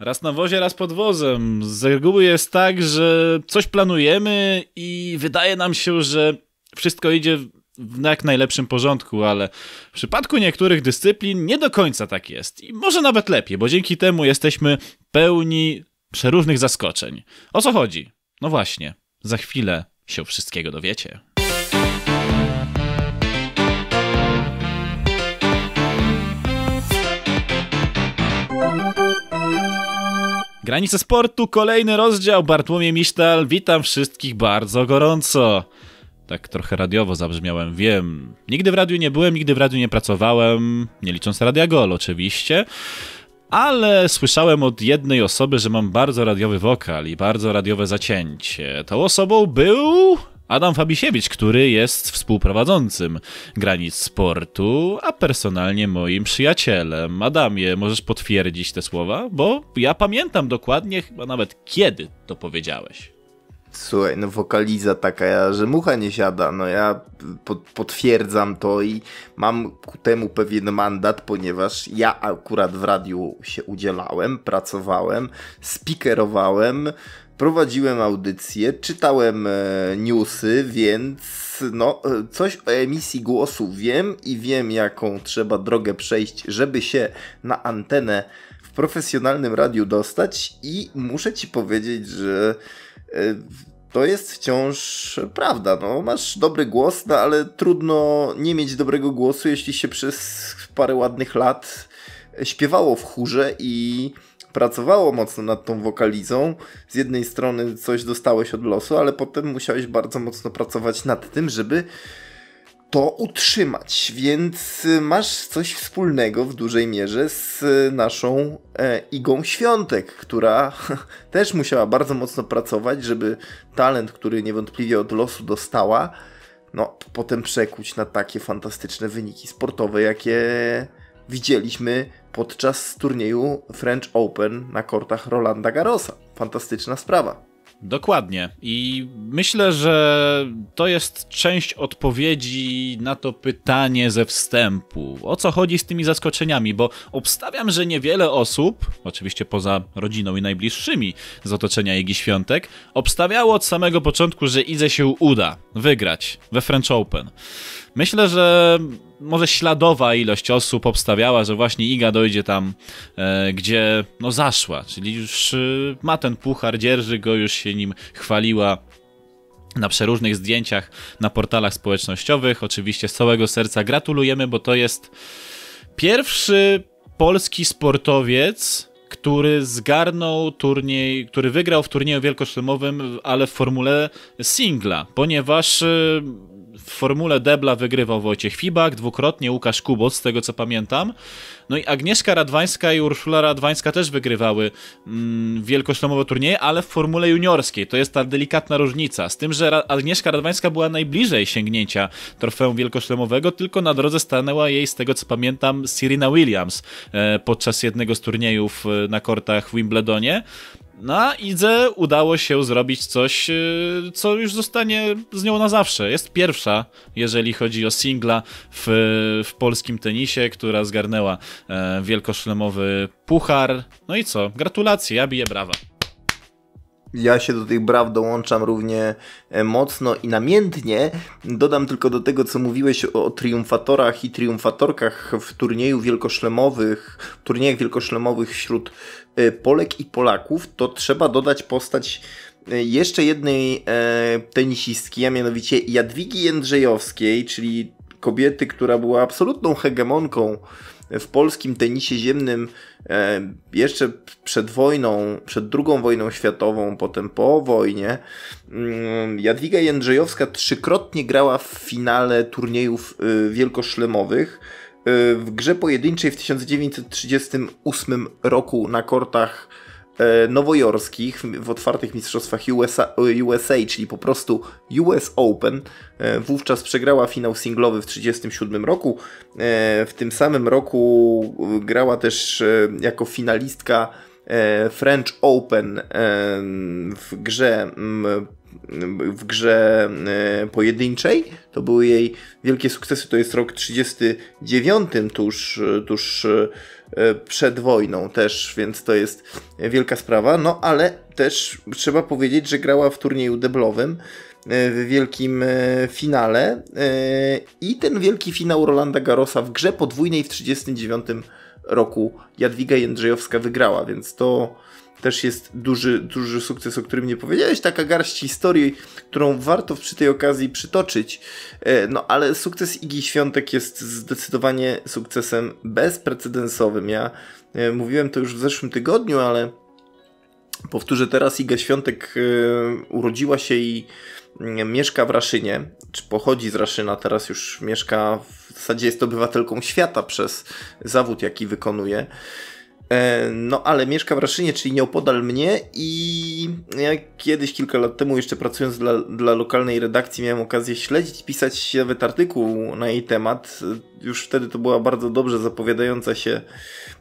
Raz na wozie, raz pod wozem. Z reguły jest tak, że coś planujemy i wydaje nam się, że wszystko idzie w jak najlepszym porządku, ale w przypadku niektórych dyscyplin nie do końca tak jest. I może nawet lepiej, bo dzięki temu jesteśmy pełni przeróżnych zaskoczeń. O co chodzi? No właśnie, za chwilę się wszystkiego dowiecie. Granice sportu, kolejny rozdział. Bartłomiej Misztal, witam wszystkich bardzo gorąco. Tak trochę radiowo zabrzmiałem, wiem. Nigdy w radiu nie byłem, nigdy w radiu nie pracowałem, nie licząc Radia Gol oczywiście, ale słyszałem od jednej osoby, że mam bardzo radiowy wokal i bardzo radiowe zacięcie. Tą osobą był Adam Fabisiewicz, który jest współprowadzącym granic sportu, a personalnie moim przyjacielem. Adamie, możesz potwierdzić te słowa? Bo ja pamiętam dokładnie, chyba nawet kiedy to powiedziałeś. Słuchaj, no wokaliza taka, że mucha nie siada, no ja potwierdzam to i mam ku temu pewien mandat, ponieważ ja akurat w radiu się udzielałem, pracowałem, speakerowałem, prowadziłem audycje, czytałem e, newsy, więc no, e, coś o emisji głosu wiem i wiem, jaką trzeba drogę przejść, żeby się na antenę w profesjonalnym radiu dostać i muszę ci powiedzieć, że e, to jest wciąż prawda. No, masz dobry głos, no, ale trudno nie mieć dobrego głosu, jeśli się przez parę ładnych lat śpiewało w chórze i pracowało mocno nad tą wokalizą. Z jednej strony coś dostałeś od losu, ale potem musiałeś bardzo mocno pracować nad tym, żeby to utrzymać, więc masz coś wspólnego w dużej mierze z naszą e, Igą Świątek, która też musiała bardzo mocno pracować, żeby talent, który niewątpliwie od losu dostała, no potem przekuć na takie fantastyczne wyniki sportowe, jakie widzieliśmy podczas turnieju French Open na kortach Rolanda Garrosa. Fantastyczna sprawa. Dokładnie. I myślę, że to jest część odpowiedzi na to pytanie ze wstępu. O co chodzi z tymi zaskoczeniami? Bo obstawiam, że niewiele osób, oczywiście poza rodziną i najbliższymi z otoczenia Igi Świątek, obstawiało od samego początku, że Idze się uda wygrać we French Open. Myślę, że może śladowa ilość osób obstawiała, że właśnie Iga dojdzie tam, e, gdzie no zaszła, czyli już e, ma ten puchar, dzierży go, już się nim chwaliła na przeróżnych zdjęciach na portalach społecznościowych. Oczywiście z całego serca gratulujemy, bo to jest pierwszy polski sportowiec, który zgarnął turniej, który wygrał w turnieju wielkoszlemowym, ale w formule singla, ponieważ e, w formule debla wygrywał Wojciech Fibak, dwukrotnie Łukasz Kubot, z tego co pamiętam. No i Agnieszka Radwańska i Urszula Radwańska też wygrywały mm, turnieje, ale w formule juniorskiej. To jest ta delikatna różnica. Z tym, że Agnieszka Radwańska była najbliżej sięgnięcia trofeum wielkoszlemowego, tylko na drodze stanęła jej, z tego co pamiętam, Serena Williams e, podczas jednego z turniejów e, na kortach w Wimbledonie. No Idze udało się zrobić coś, y, co już zostanie z nią na zawsze. Jest pierwsza, jeżeli chodzi o singla w, w polskim tenisie, która zgarnęła e, wielkoszlemowy puchar. No i co? Gratulacje, ja biję brawa. Ja się do tych braw dołączam równie e, mocno i namiętnie. Dodam tylko do tego, co mówiłeś o triumfatorach i triumfatorkach w turnieju wielkoszlemowych, w turniejach wielkoszlemowych wśród Polek i Polaków, to trzeba dodać postać e, jeszcze jednej tenisistki, a mianowicie Jadwigi Jędrzejowskiej, czyli kobiety, która była absolutną hegemonką w polskim tenisie ziemnym e, jeszcze przed wojną, przed drugą wojną światową, potem po wojnie. Mm, Jadwiga Jędrzejowska trzykrotnie grała w finale turniejów e, wielkoszlemowych. E, w grze pojedynczej w 1938 roku na kortach E, nowojorskich w otwartych mistrzostwach USA, USA, czyli po prostu US Open. E, wówczas przegrała finał singlowy w 1937 roku. E, w tym samym roku grała też jako finalistka French Open w grze w grze pojedynczej. To były jej wielkie sukcesy. To jest rok 39, tuż, tuż przed wojną też, więc to jest wielka sprawa. No ale też trzeba powiedzieć, że grała w turnieju deblowym w wielkim finale i ten wielki finał Rolanda Garosa w grze podwójnej w 39 roku Jadwiga Jędrzejowska wygrała, więc to też jest duży, duży sukces, o którym nie powiedziałeś. Taka garść historii, którą warto przy tej okazji przytoczyć. E, no ale sukces Igi Świątek jest zdecydowanie sukcesem bezprecedensowym. Ja e, mówiłem to już w zeszłym tygodniu, ale powtórzę teraz. Iga Świątek e, urodziła się i mieszka w Raszynie, czy pochodzi z Raszyna, teraz już mieszka, w zasadzie jest obywatelką świata przez zawód, jaki wykonuje. E, no ale mieszka w Raszynie, czyli nieopodal mnie i ja kiedyś, kilka lat temu, jeszcze pracując dla, dla lokalnej redakcji, miałem okazję śledzić, pisać nawet artykuł na jej temat. Już wtedy to była bardzo dobrze zapowiadająca się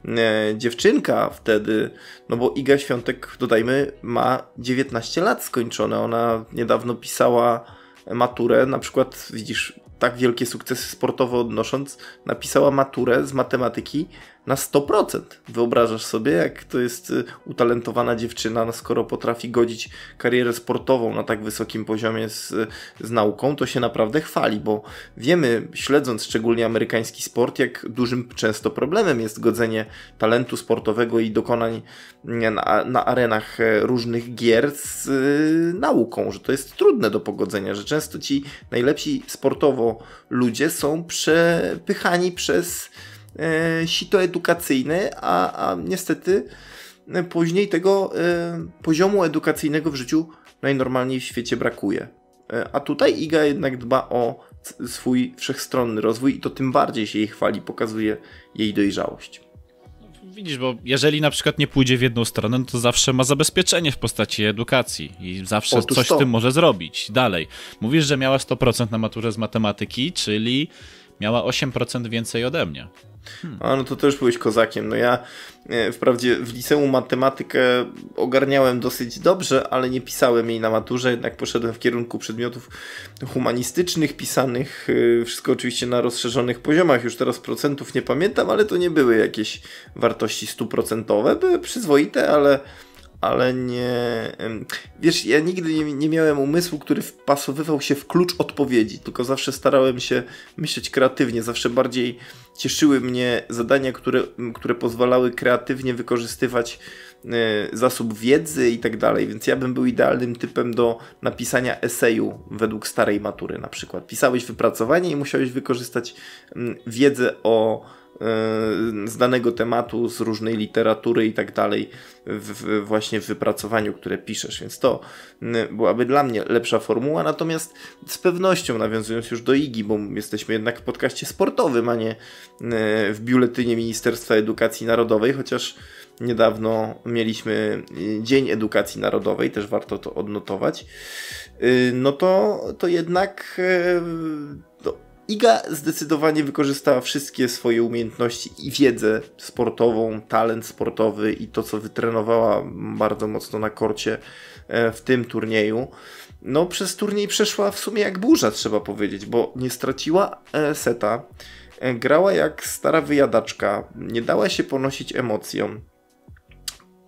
e, dziewczynka wtedy, no bo Iga Świątek, dodajmy, ma 19 lat skończone. Ona niedawno pisała maturę, na przykład widzisz, tak wielkie sukcesy sportowe odnosząc, napisała maturę z matematyki na 100%. Wyobrażasz sobie, jak to jest y, utalentowana dziewczyna, no skoro potrafi godzić karierę sportową na tak wysokim poziomie z, z nauką, to się naprawdę chwali, bo wiemy, śledząc szczególnie amerykański sport, jak dużym często problemem jest godzenie talentu sportowego i dokonań na, na arenach e, różnych gier z y, nauką, że to jest trudne do pogodzenia, że często ci najlepsi sportowo ludzie są przepychani przez sito edukacyjne, a, a niestety e, później tego e, poziomu edukacyjnego w życiu najnormalniej w świecie brakuje. E, a tutaj Iga jednak dba o swój wszechstronny rozwój i to tym bardziej się jej chwali, pokazuje jej dojrzałość. Widzisz, bo jeżeli na przykład nie pójdzie w jedną stronę, no to zawsze ma zabezpieczenie w postaci edukacji i zawsze Otóż coś to. z tym może zrobić. Dalej. Mówisz, że miała 100% na maturze z matematyki, czyli miała 8% więcej ode mnie. Hmm. A no to też byłeś kozakiem. No ja e, wprawdzie w liceum matematykę ogarniałem dosyć dobrze, ale nie pisałem jej na maturze, jednak poszedłem w kierunku przedmiotów humanistycznych, pisanych, e, wszystko oczywiście na rozszerzonych poziomach. Już teraz procentów nie pamiętam, ale to nie były jakieś wartości stuprocentowe, były przyzwoite, ale ale nie. Wiesz, ja nigdy nie, nie, miałem umysłu, który wpasowywał się w klucz odpowiedzi, tylko zawsze starałem się myśleć kreatywnie, zawsze bardziej cieszyły mnie zadania, które, które pozwalały kreatywnie wykorzystywać y, zasób wiedzy i tak dalej, więc ja bym był idealnym typem do napisania eseju według starej matury na przykład. Pisałeś wypracowanie i musiałeś wykorzystać wiedzę o z danego tematu, z różnej literatury i tak dalej, właśnie w wypracowaniu, które piszesz. Więc to byłaby dla mnie lepsza formuła. Natomiast z pewnością, nawiązując już do IGI, bo jesteśmy jednak w podcaście sportowym, a nie w biuletynie Ministerstwa Edukacji Narodowej, chociaż niedawno mieliśmy Dzień Edukacji Narodowej, też warto to odnotować. Y, no to, to jednak Iga zdecydowanie wykorzystała wszystkie swoje umiejętności i wiedzę sportową, talent sportowy i to, co wytrenowała bardzo mocno na korcie e, w tym turnieju. No, przez turniej przeszła w sumie jak burza, trzeba powiedzieć, bo nie straciła e, seta, e, grała jak stara wyjadaczka, nie dała się ponosić emocjom.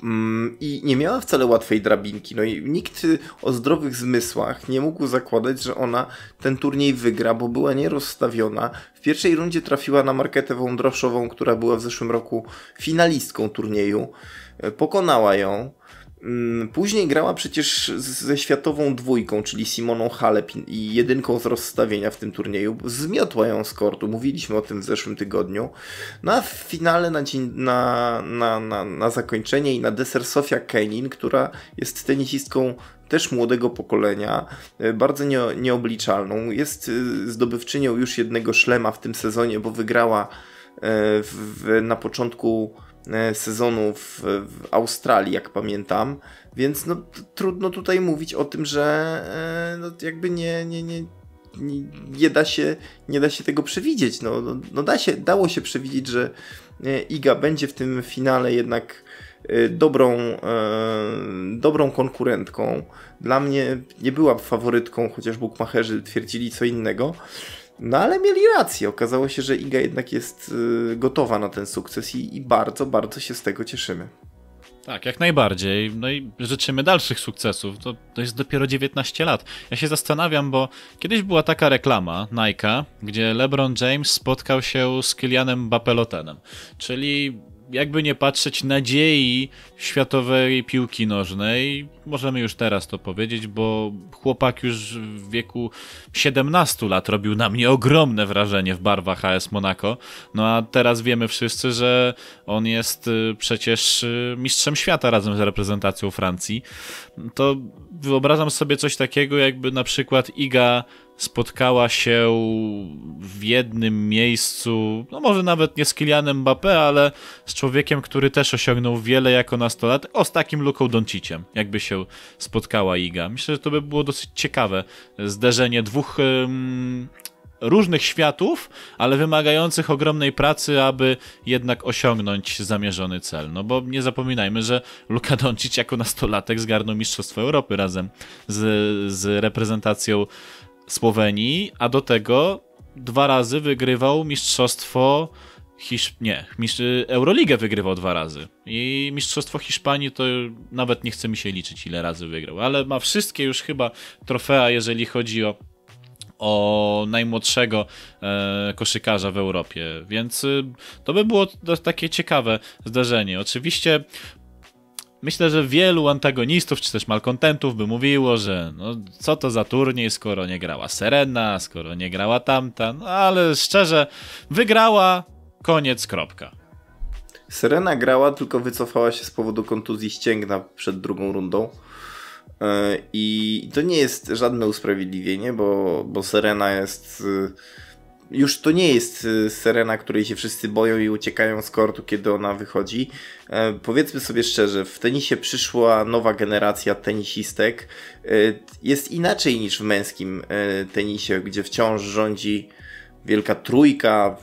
Mm, I nie miała wcale łatwej drabinki. No i nikt o zdrowych zmysłach nie mógł zakładać, że ona ten turniej wygra, bo była nierozstawiona. W pierwszej rundzie trafiła na Marketę Wądroszową, która była w zeszłym roku finalistką turnieju. E, pokonała ją. Mm, później grała przecież ze światową dwójką, czyli Simoną Halep i jedynką z rozstawienia w tym turnieju. Zmiotła ją z kortu, mówiliśmy o tym w zeszłym tygodniu. No a w finale na, dzień, na, na, na, na zakończenie i na deser Sofia Kenin, która jest tenisistką też młodego pokolenia, e, bardzo nie, nieobliczalną. Jest e, zdobywczynią już jednego szlema w tym sezonie, bo wygrała e, w, na początku sezonu w, w, Australii, jak pamiętam, więc no, trudno tutaj mówić o tym, że e, no, jakby nie, nie, nie, nie, nie, da się, nie da się tego przewidzieć. No, no, no da się, dało się przewidzieć, że e, Iga będzie w tym finale jednak dobrą, dobrą konkurentką. Dla mnie nie była faworytką, chociaż bukmacherzy twierdzili co innego. No ale mieli rację. Okazało się, że Iga jednak jest gotowa na ten sukces i, i bardzo, bardzo się z tego cieszymy. Tak, jak najbardziej. No i życzymy dalszych sukcesów. To, to jest dopiero 19 lat. Ja się zastanawiam, bo kiedyś była taka reklama Nike, gdzie LeBron James spotkał się z Kylianem Bapelotenem. Czyli jakby nie patrzeć, nadziei światowej piłki nożnej. Możemy już teraz to powiedzieć, bo chłopak już w wieku 17 lat robił na mnie ogromne wrażenie w barwach AS Monaco. No a teraz wiemy wszyscy, że on jest y, przecież y, mistrzem świata razem z reprezentacją Francji. To wyobrażam sobie coś takiego, jakby na przykład Iga spotkała się w jednym miejscu, no może nawet nie z Kylianem Mbappé, ale z człowiekiem, który też osiągnął wiele jako nastolatek, o z takim Luką Donciciem, jakby się spotkała Iga. Myślę, że to by było dosyć ciekawe zderzenie dwóch um, różnych światów, ale wymagających ogromnej pracy, aby jednak osiągnąć zamierzony cel. No bo nie zapominajmy, że Luka Doncic jako nastolatek zgarnął Mistrzostwo Europy razem z, z reprezentacją Słowenii, a do tego dwa razy wygrywał mistrzostwo Hisz... nie, mistrz... Euroligę wygrywał dwa razy. I mistrzostwo Hiszpanii to nawet nie chce mi się liczyć, ile razy wygrał, ale ma wszystkie już chyba trofea, jeżeli chodzi o o najmłodszego e, koszykarza w Europie, więc y, to by było takie ciekawe zdarzenie. Oczywiście myślę, że wielu antagonistów, czy też malkontentów by mówiło, że no, co to za turniej, skoro nie grała Serena, skoro nie grała tamta, no ale szczerze, wygrała, koniec, kropka. Serena grała, tylko wycofała się z powodu kontuzji ścięgna przed drugą rundą. E, I to nie jest żadne usprawiedliwienie, bo, bo Serena jest y, już to nie jest y, Serena, której się wszyscy boją i uciekają z kortu, kiedy ona wychodzi. E, powiedzmy sobie szczerze, w tenisie przyszła nowa generacja tenisistek. E, jest inaczej niż w męskim e, tenisie, gdzie wciąż rządzi wielka trójka,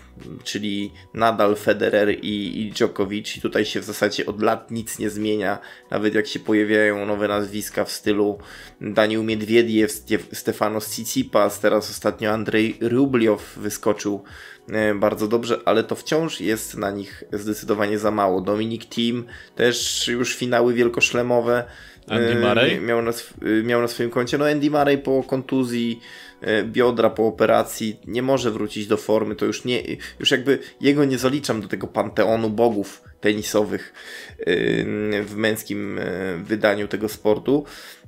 czyli nadal Federer i, i Djokovic. I tutaj się w zasadzie od lat nic nie zmienia, nawet jak się pojawiają nowe nazwiska w stylu Daniel Miedwiediew, Stefanos Tsitsipas, teraz ostatnio Andrzej Rubliow wyskoczył e, bardzo dobrze, ale to wciąż jest na nich zdecydowanie za mało. Dominik Thiem też już finały wielkoszlemowe Andy e, Murray? Miał na, miał na swoim koncie. No Andy Murray po kontuzji E, biodra po operacji, nie może wrócić do formy, to już nie, już jakby jego nie zaliczam do tego panteonu bogów tenisowych e, w męskim e, wydaniu tego sportu.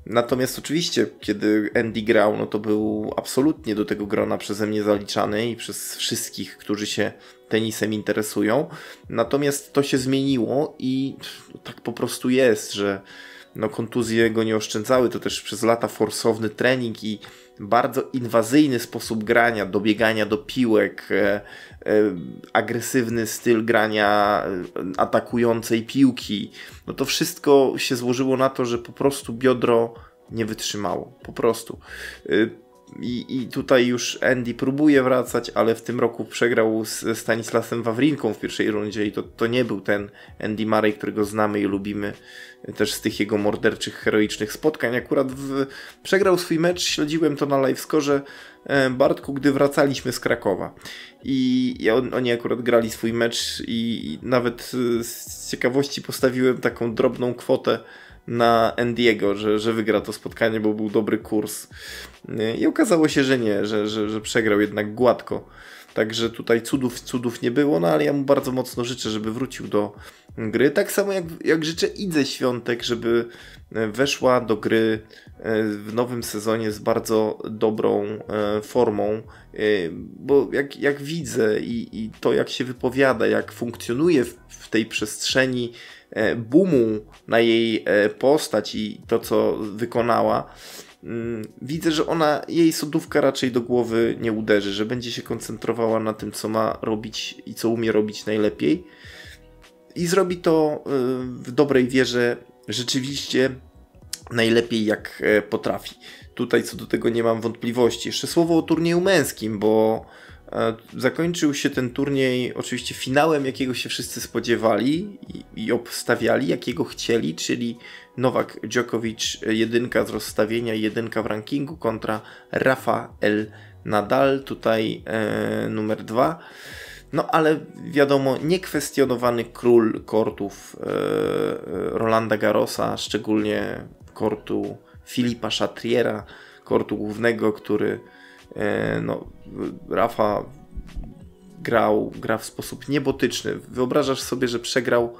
Natomiast oczywiście, kiedy Andy grał, no to był absolutnie do tego grona przeze mnie zaliczany i przez wszystkich, którzy się tenisem interesują. Natomiast to się zmieniło i tak po prostu jest, że no kontuzje go nie oszczędzały, to też przez lata forsowny trening i bardzo inwazyjny sposób grania, dobiegania do piłek, e, e, agresywny styl grania e, atakującej piłki. No to wszystko się złożyło na to, że po prostu biodro nie wytrzymało. Po prostu. I, I tutaj już Andy próbuje wracać, ale w tym roku przegrał z Stanislasem Wawrinką w pierwszej rundzie i to, to nie był ten Andy Murray, którego znamy i lubimy też z tych jego morderczych, heroicznych spotkań. Akurat w, przegrał swój mecz, śledziłem to na livescorze e, Bartku, gdy wracaliśmy z Krakowa. I, i on, oni akurat grali swój mecz i, i nawet z ciekawości postawiłem taką drobną kwotę na Endiego, że, że wygra to spotkanie, bo był dobry kurs. I okazało się, że nie, że, że, że przegrał jednak gładko. Także tutaj cudów, cudów nie było, no ale ja mu bardzo mocno życzę, żeby wrócił do gry. Tak samo jak, jak życzę Idze Świątek, żeby weszła do gry e, w nowym sezonie z bardzo dobrą e, formą, e, bo jak, jak widzę i, i to jak się wypowiada, jak funkcjonuje w, w tej przestrzeni E, boomu na jej e, postać i to, co wykonała, mm, widzę, że ona, jej sodówka raczej do głowy nie uderzy, że będzie się koncentrowała na tym, co ma robić i co umie robić najlepiej. I zrobi to e, w dobrej wierze rzeczywiście najlepiej jak potrafi. Tutaj co do tego nie mam wątpliwości. Jeszcze słowo o turnieju męskim, bo Zakończył się ten turniej oczywiście finałem, jakiego się wszyscy spodziewali i, obstawiali, jakiego chcieli, czyli Nowak Djokovic jedynka z rozstawienia, jedynka w rankingu kontra Rafael Nadal, tutaj e, numer dwa. No ale wiadomo, niekwestionowany król kortów e, Rolanda Garrosa, szczególnie kortu Filipa Chatriera, kortu głównego, który e, no, Rafa grał, gra w sposób niebotyczny. Wyobrażasz sobie, że przegrał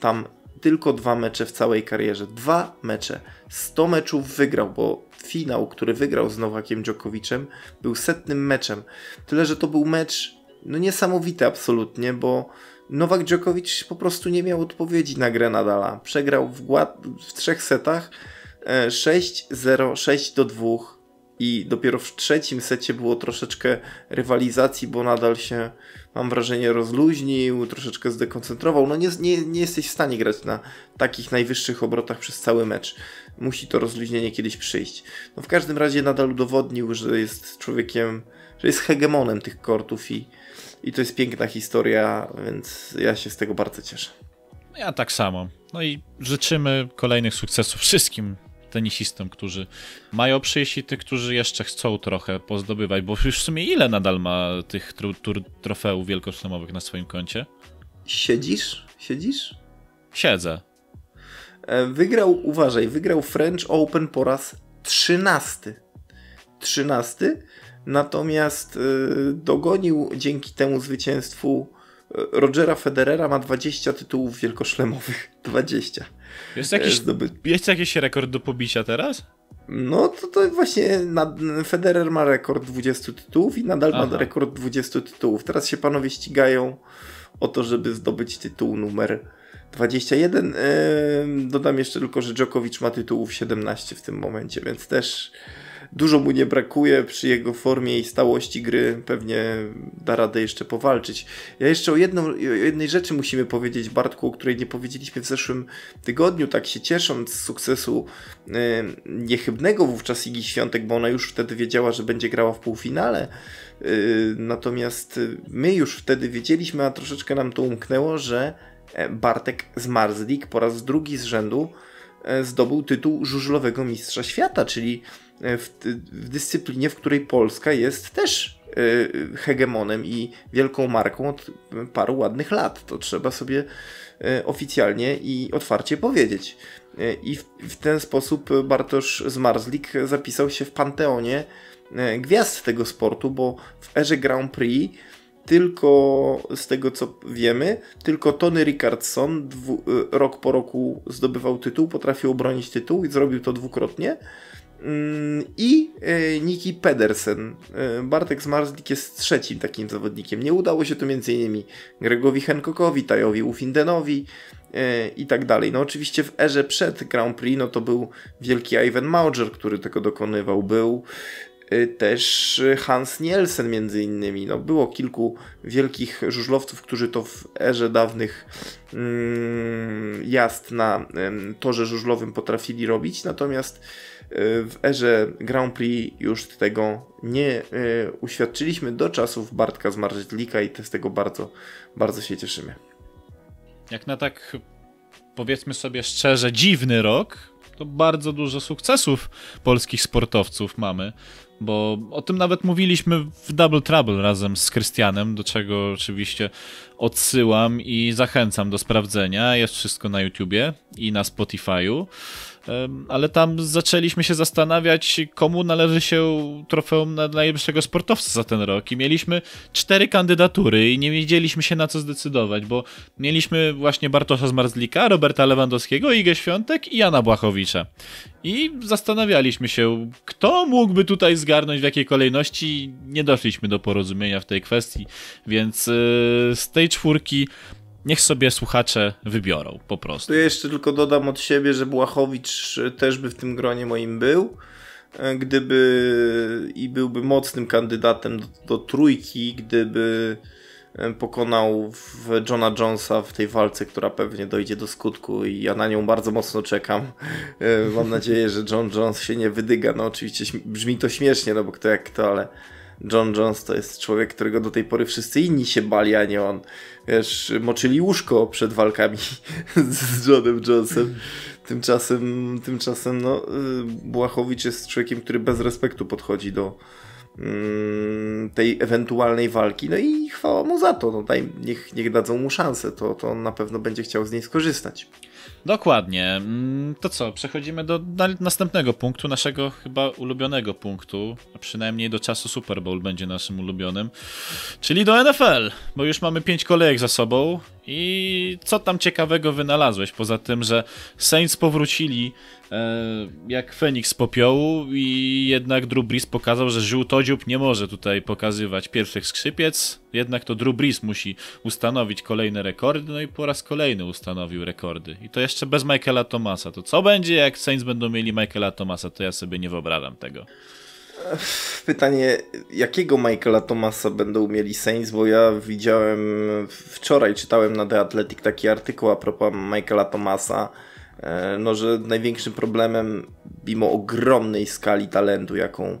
tam tylko dwa mecze w całej karierze. Dwa mecze. 100 meczów wygrał, bo finał, który wygrał z Nowakiem Djokovicem, był setnym meczem. Tyle, że to był mecz no niesamowity absolutnie, bo Nowak Djokovic po prostu nie miał odpowiedzi na grę Nadala. Przegrał w, w trzech setach 6-0, 6-2 i dopiero w trzecim secie było troszeczkę rywalizacji, bo nadal się, mam wrażenie, rozluźnił, troszeczkę zdekoncentrował. No nie, nie, nie jesteś w stanie grać na takich najwyższych obrotach przez cały mecz. Musi to rozluźnienie kiedyś przyjść. No w każdym razie nadal udowodnił, że jest człowiekiem, że jest hegemonem tych kortów i, i to jest piękna historia, więc ja się z tego bardzo cieszę. Ja tak samo. No i życzymy kolejnych sukcesów wszystkim tenisistom, którzy mają przyjść i tych, którzy jeszcze chcą trochę pozdobywać, bo już w sumie ile nadal ma tych tur, trofeów wielkoszlemowych na swoim koncie? Siedzisz? Siedzisz? Siedzę. E, wygrał, uważaj, wygrał French Open po raz trzynasty. Trzynasty, natomiast yy, dogonił dzięki temu zwycięstwu e, Rogera Federera ma 20 tytułów wielkoszlemowych. 20. Jest jakiś, zdoby... jest jakiś rekord do pobicia teraz? No to, to właśnie nad, Federer ma rekord 20 tytułów i nadal Aha. ma rekord 20 tytułów. Teraz się panowie ścigają o to, żeby zdobyć tytuł numer 21. Yy, dodam jeszcze tylko, że Djokovic ma tytułów 17 w tym momencie, więc też dużo mu nie brakuje przy jego formie i stałości gry. Pewnie da radę jeszcze powalczyć. Ja jeszcze o, jedną, o jednej rzeczy musimy powiedzieć, Bartku, o której nie powiedzieliśmy w zeszłym tygodniu, tak się ciesząc z sukcesu y, niechybnego wówczas Igi Świątek, bo ona już wtedy wiedziała, że będzie grała w półfinale. Y, natomiast my już wtedy wiedzieliśmy, a troszeczkę nam to umknęło, że e, Bartek Zmarzlik po raz drugi z rzędu e, zdobył tytuł żużlowego mistrza świata, czyli w, w dyscyplinie, w której Polska jest też e, hegemonem i wielką marką od paru ładnych lat. To trzeba sobie e, oficjalnie i otwarcie powiedzieć. I w, w ten sposób Bartosz Zmarzlik zapisał się w panteonie gwiazd tego sportu, bo w erze Grand Prix tylko z tego co wiemy, tylko Tony Rickardson dwu, rok po roku zdobywał tytuł, potrafił obronić tytuł i zrobił to dwukrotnie. Mm, I e, Niki Pedersen. E, Bartek Zmarzlik jest trzecim takim zawodnikiem. Nie udało się to m.in. Gregowi Hancockowi, Tajowi Ufindenowi e, i tak dalej. No oczywiście w erze przed Grand Prix no to był wielki Ivan Mauger, który tego dokonywał. Był też Hans Nielsen między innymi. No, było kilku wielkich żużlowców, którzy to w erze dawnych mm, jazd na torze żużlowym potrafili robić, natomiast w erze Grand Prix już tego nie e, uświadczyliśmy do czasów Bartka z Marzytlika i z tego bardzo, bardzo się cieszymy. Jak na tak powiedzmy sobie szczerze dziwny rok, to bardzo dużo sukcesów polskich sportowców mamy, bo o tym nawet mówiliśmy w Double Trouble razem z Krystianem, do czego oczywiście odsyłam i zachęcam do sprawdzenia. Jest wszystko na YouTubie i na Spotify'u ale tam zaczęliśmy się zastanawiać, komu należy się trofeum na najlepszego sportowca za ten rok. I mieliśmy cztery kandydatury i nie wiedzieliśmy się na co zdecydować, bo mieliśmy właśnie Bartosza Zmarzlika, Roberta Lewandowskiego, Igę Świątek i Jana Błachowicza. I zastanawialiśmy się, kto mógłby tutaj zgarnąć w jakiej kolejności. Nie doszliśmy do porozumienia w tej kwestii, więc yy, z tej czwórki Niech sobie słuchacze wybiorą po prostu. Tu jeszcze tylko dodam od siebie, że Błachowicz też by w tym gronie moim był. E, gdyby i byłby mocnym kandydatem do, do trójki, gdyby e, pokonał Johna Jonesa w tej walce, która pewnie dojdzie do skutku i ja na nią bardzo mocno czekam. E, mam nadzieję, że John Jones się nie wydyga. No oczywiście brzmi to śmiesznie, no bo kto jak kto, ale John Jones to jest człowiek, którego do tej pory wszyscy inni się bali, a nie on. Wiesz, moczyli łóżko przed walkami z Johnem Jonesem. Tymczasem, tymczasem no, y, Błachowicz jest człowiekiem, który bez respektu podchodzi do, mm, tej ewentualnej walki. No i chwała mu za to. No daj, niech, niech dadzą mu szansę, to, to on na pewno będzie chciał z niej skorzystać. Dokładnie. Mm, to co, przechodzimy do następnego punktu, naszego chyba ulubionego punktu, a przynajmniej do czasu Super Bowl będzie naszym ulubionym, czyli do NFL, bo już mamy pięć kolejek za sobą i co tam ciekawego wynalazłeś, poza tym, że Saints powrócili e, jak Feniks z popiołu i jednak Drew Brees pokazał, że żółtodziób nie może tutaj pokazywać pierwszych skrzypiec, jednak to Drew Brees musi ustanowić kolejne rekordy, no i po raz kolejny ustanowił rekordy. I to jeszcze bez Michaela Thomasa. To co będzie, jak Saints będą mieli Michaela Thomasa, to ja sobie nie wyobrażam tego. Pytanie, jakiego Michaela Thomasa będą mieli Saints, bo ja widziałem wczoraj, czytałem na The Athletic taki artykuł a propos Michaela Thomasa, e, no, że największym problemem, mimo ogromnej skali talentu, jaką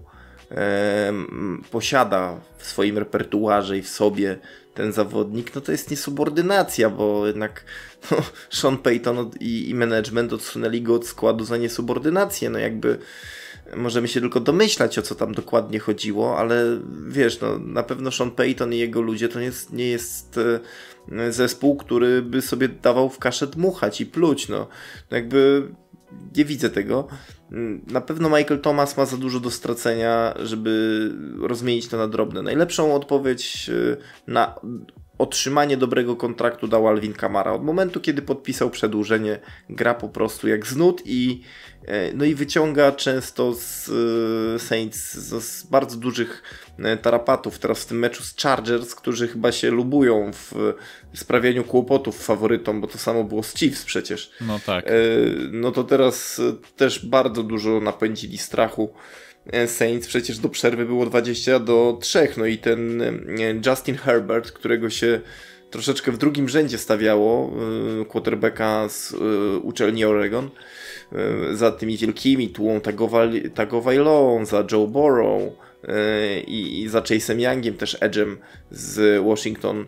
e, posiada w swoim repertuarze i w sobie ten zawodnik, no to jest niesubordynacja, bo jednak no, Sean Payton i, i management odsunęli go od składu za niesubordynację, no jakby możemy się tylko domyślać, o co tam dokładnie chodziło, ale wiesz, no, na pewno Sean Payton i jego ludzie to nie jest, nie jest e, zespół, który by sobie dawał w kaszę dmuchać i pluć, no. no jakby nie widzę tego. Na pewno Michael Thomas ma za dużo do stracenia, żeby rozmienić to na drobne. Najlepszą odpowiedź e, na otrzymanie dobrego kontraktu dał Alvin Kamara. Od momentu, kiedy podpisał przedłużenie, gra po prostu jak znud i e, no i wyciąga często z e, Saints z bardzo dużych e, tarapatów. Teraz w tym meczu z Chargers, którzy chyba się lubują w sprawianiu kłopotów faworytom, bo to samo było z Chiefs przecież. No tak. No to teraz też bardzo dużo napędzili strachu Saints przecież do przerwy było 20 do 3. No i ten e, Justin Herbert, którego się troszeczkę w drugim rzędzie stawiało, e, quarterbacka z uczelni Oregon, za tymi wielkimi tłą Tagovailoa, za Joe Burrow i, i za Chase'em Youngiem, też Edge'em z Washington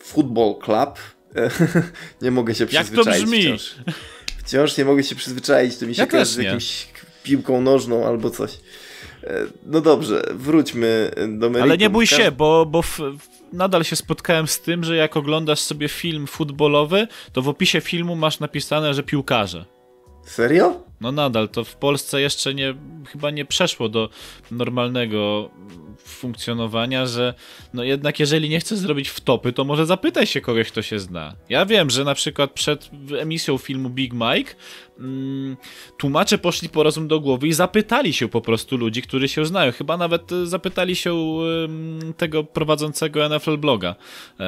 Football Club. nie mogę się przyzwyczaić. Jak to brzmi? Wciąż, wciąż nie mogę się przyzwyczaić, to mi się ja kojarzy z jakimś piłką nożną albo coś. E, no dobrze, wróćmy do meritum. Ale nie bój się, bo, bo w, nadal się spotkałem z tym, że jak oglądasz sobie film futbolowy, to w opisie filmu masz napisane, że piłkarze. Serio? No nadal, to w Polsce jeszcze nie, chyba nie przeszło do normalnego funkcjonowania, że no jednak jeżeli nie chcesz zrobić wtopy, to może zapytaj się kogoś, kto się zna. Ja wiem, że na przykład przed emisją filmu Big Mike mm, tłumacze poszli po rozum do głowy i zapytali się po prostu ludzi, którzy się znają. Chyba nawet e, zapytali się tego prowadzącego NFL bloga e,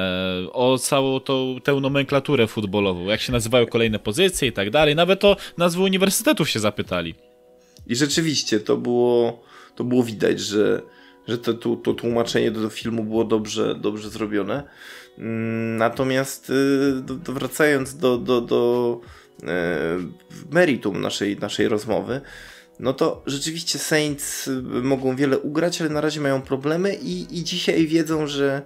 o całą tą, tę nomenklaturę futbolową, jak się nazywają kolejne pozycje i tak dalej. Nawet o nazwy uniwersytetów się zapytali. I rzeczywiście to było, to było widać, że że to, to, to tłumaczenie do, filmu było dobrze, dobrze zrobione. Mm, natomiast y, do, do wracając do, do, do meritum naszej, naszej rozmowy, no to rzeczywiście Saints mogą wiele ugrać, ale na razie mają problemy i, i dzisiaj wiedzą, że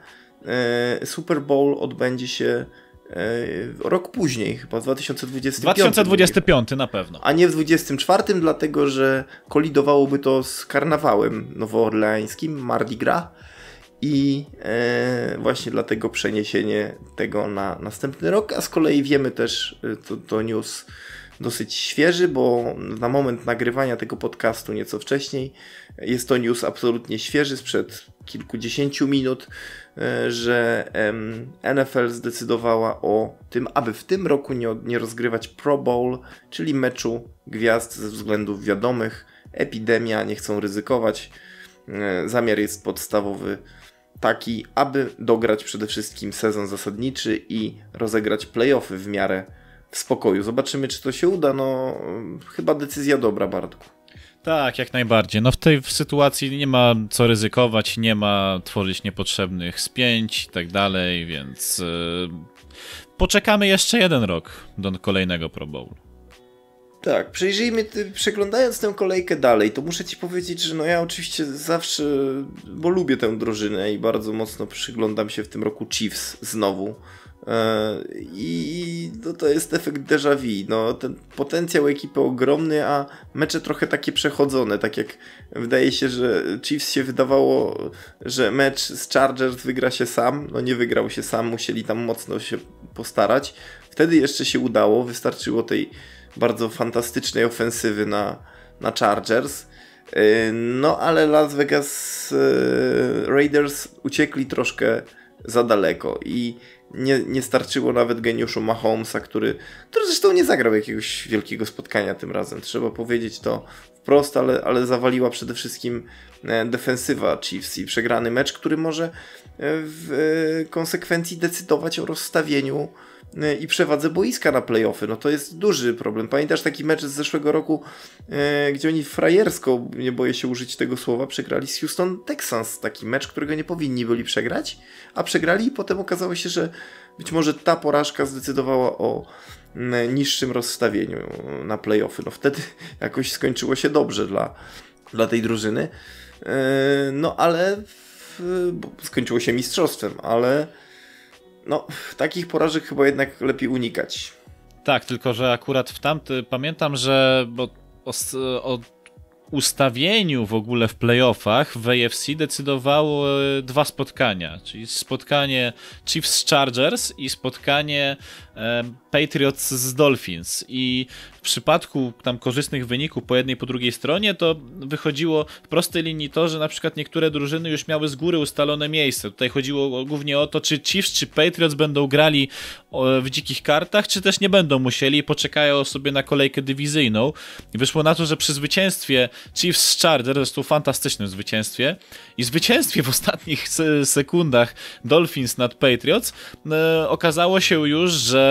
e, Super Bowl odbędzie się E, rok później, chyba w 2025. 2025 na pewno. A nie w 24, dlatego że kolidowałoby to z karnawałem nowoorleańskim, Mardi Gras. I e, właśnie dlatego przeniesienie tego na następny rok, a z kolei wiemy też, e, to, to news dosyć świeży, bo na moment nagrywania tego podcastu nieco wcześniej jest to news absolutnie świeży sprzed kilkudziesięciu minut, e, że NFL zdecydowała o tym, aby w tym roku nie, nie rozgrywać Pro Bowl, czyli meczu gwiazd ze względów wiadomych. Epidemia, nie chcą ryzykować. E, zamiar jest podstawowy taki, aby dograć przede wszystkim sezon zasadniczy i rozegrać playoffy w miarę w spokoju. Zobaczymy, czy to się uda. No, chyba decyzja dobra, Bartku. Tak, jak najbardziej. No w tej sytuacji nie ma co ryzykować, nie ma tworzyć niepotrzebnych spięć i tak dalej, więc yy, poczekamy jeszcze jeden rok do kolejnego Pro Bowl. Tak, przejrzyjmy, przeglądając tę kolejkę dalej, to muszę ci powiedzieć, że no ja oczywiście zawsze, bo lubię tę drużynę i bardzo mocno przyglądam się w tym roku Chiefs znowu. E, I no to jest efekt déjà vu. No, ten potencjał ekipy ogromny, a mecze trochę takie przechodzone. Tak jak wydaje się, że Chiefs się wydawało, że mecz z Chargers wygra się sam. No nie wygrał się sam, musieli tam mocno się postarać. Wtedy jeszcze się udało, wystarczyło tej bardzo fantastycznej ofensywy na, na Chargers. E, no ale Las Vegas e, Raiders uciekli troszkę za daleko i nie, nie starczyło nawet geniuszu Mahomesa, który, który zresztą nie zagrał jakiegoś wielkiego spotkania tym razem. Trzeba powiedzieć to wprost, ale, ale zawaliła przede wszystkim e, defensywa Chiefs i przegrany mecz, który może w konsekwencji decydować o rozstawieniu E, i przewadze boiska na playoffy. No to jest duży problem. Pamiętasz taki mecz z zeszłego roku, e, gdzie oni frajersko, nie boję się użyć tego słowa, przegrali z Houston Texans. Taki mecz, którego nie powinni byli przegrać, a przegrali i potem okazało się, że być może ta porażka zdecydowała o niższym rozstawieniu na playoffy. No wtedy jakoś skończyło się dobrze dla, dla tej drużyny. No ale skończyło się mistrzostwem, ale no, takich porażek chyba jednak lepiej unikać. Tak, tylko że akurat w tamty pamiętam, że bo o, o ustawieniu w ogóle w playoffach w AFC decydowało dwa spotkania, czyli spotkanie Chiefs Chargers i spotkanie e, Patriots z Dolphins i w przypadku tam korzystnych wyników po jednej po drugiej stronie to wychodziło w prostej linii to, że na przykład niektóre drużyny już miały z góry ustalone miejsce. Tutaj chodziło głównie o to, czy Chiefs czy Patriots będą grali w dzikich kartach, czy też nie będą musieli i poczekają sobie na kolejkę dywizyjną. Wyszło na to, że przy zwycięstwie Chiefs z Chargers, zresztą fantastycznym zwycięstwie i zwycięstwie w ostatnich sekundach Dolphins nad Patriots, e, okazało się już, że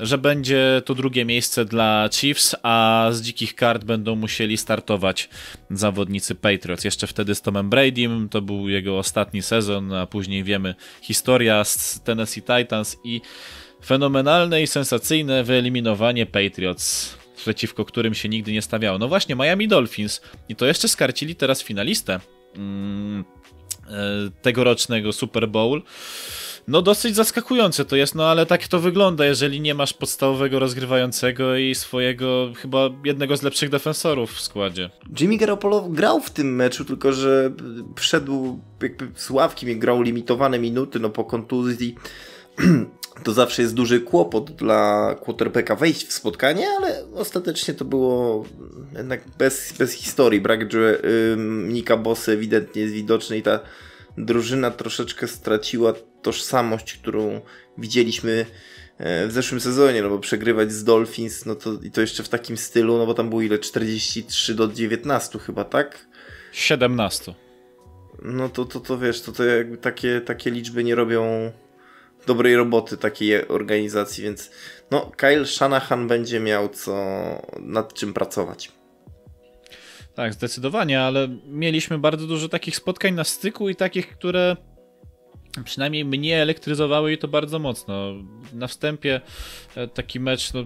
że będzie to drugie miejsce dla Chiefs, a z dzikich kart będą musieli startować zawodnicy Patriots. Jeszcze wtedy z Tomem Bradym, to był jego ostatni sezon, a później wiemy historia z Tennessee Titans i fenomenalne i sensacyjne wyeliminowanie Patriots przeciwko którym się nigdy nie stawiało. No właśnie, Miami Dolphins i to jeszcze skarcili teraz finalistę mm, e, tegorocznego Super Bowl. No dosyć zaskakujące to jest, no ale tak to wygląda, jeżeli nie masz podstawowego rozgrywającego i swojego chyba jednego z lepszych defensorów w składzie. Jimmy Garoppolo grał w tym meczu, tylko że wszedł jakby z ławki, grał limitowane minuty, no po kontuzji to zawsze jest duży kłopot dla quarterbacka wejść w spotkanie, ale ostatecznie to było jednak bez, bez historii. Brak że Nika Bossy ewidentnie jest widoczny i ta drużyna troszeczkę straciła tożsamość, którą widzieliśmy e, w zeszłym sezonie, no bo przegrywać z Dolphins, no to i to jeszcze w takim stylu, no bo tam było ile? 43 do 19 chyba, tak? 17. No to, to, to wiesz, to, to jakby takie, takie liczby nie robią dobrej roboty takiej organizacji, więc no Kyle Shanahan będzie miał co nad czym pracować. Tak, zdecydowanie, ale mieliśmy bardzo dużo takich spotkań na styku i takich, które przynajmniej mnie elektryzowały i to bardzo mocno. Na wstępie e, taki mecz, no,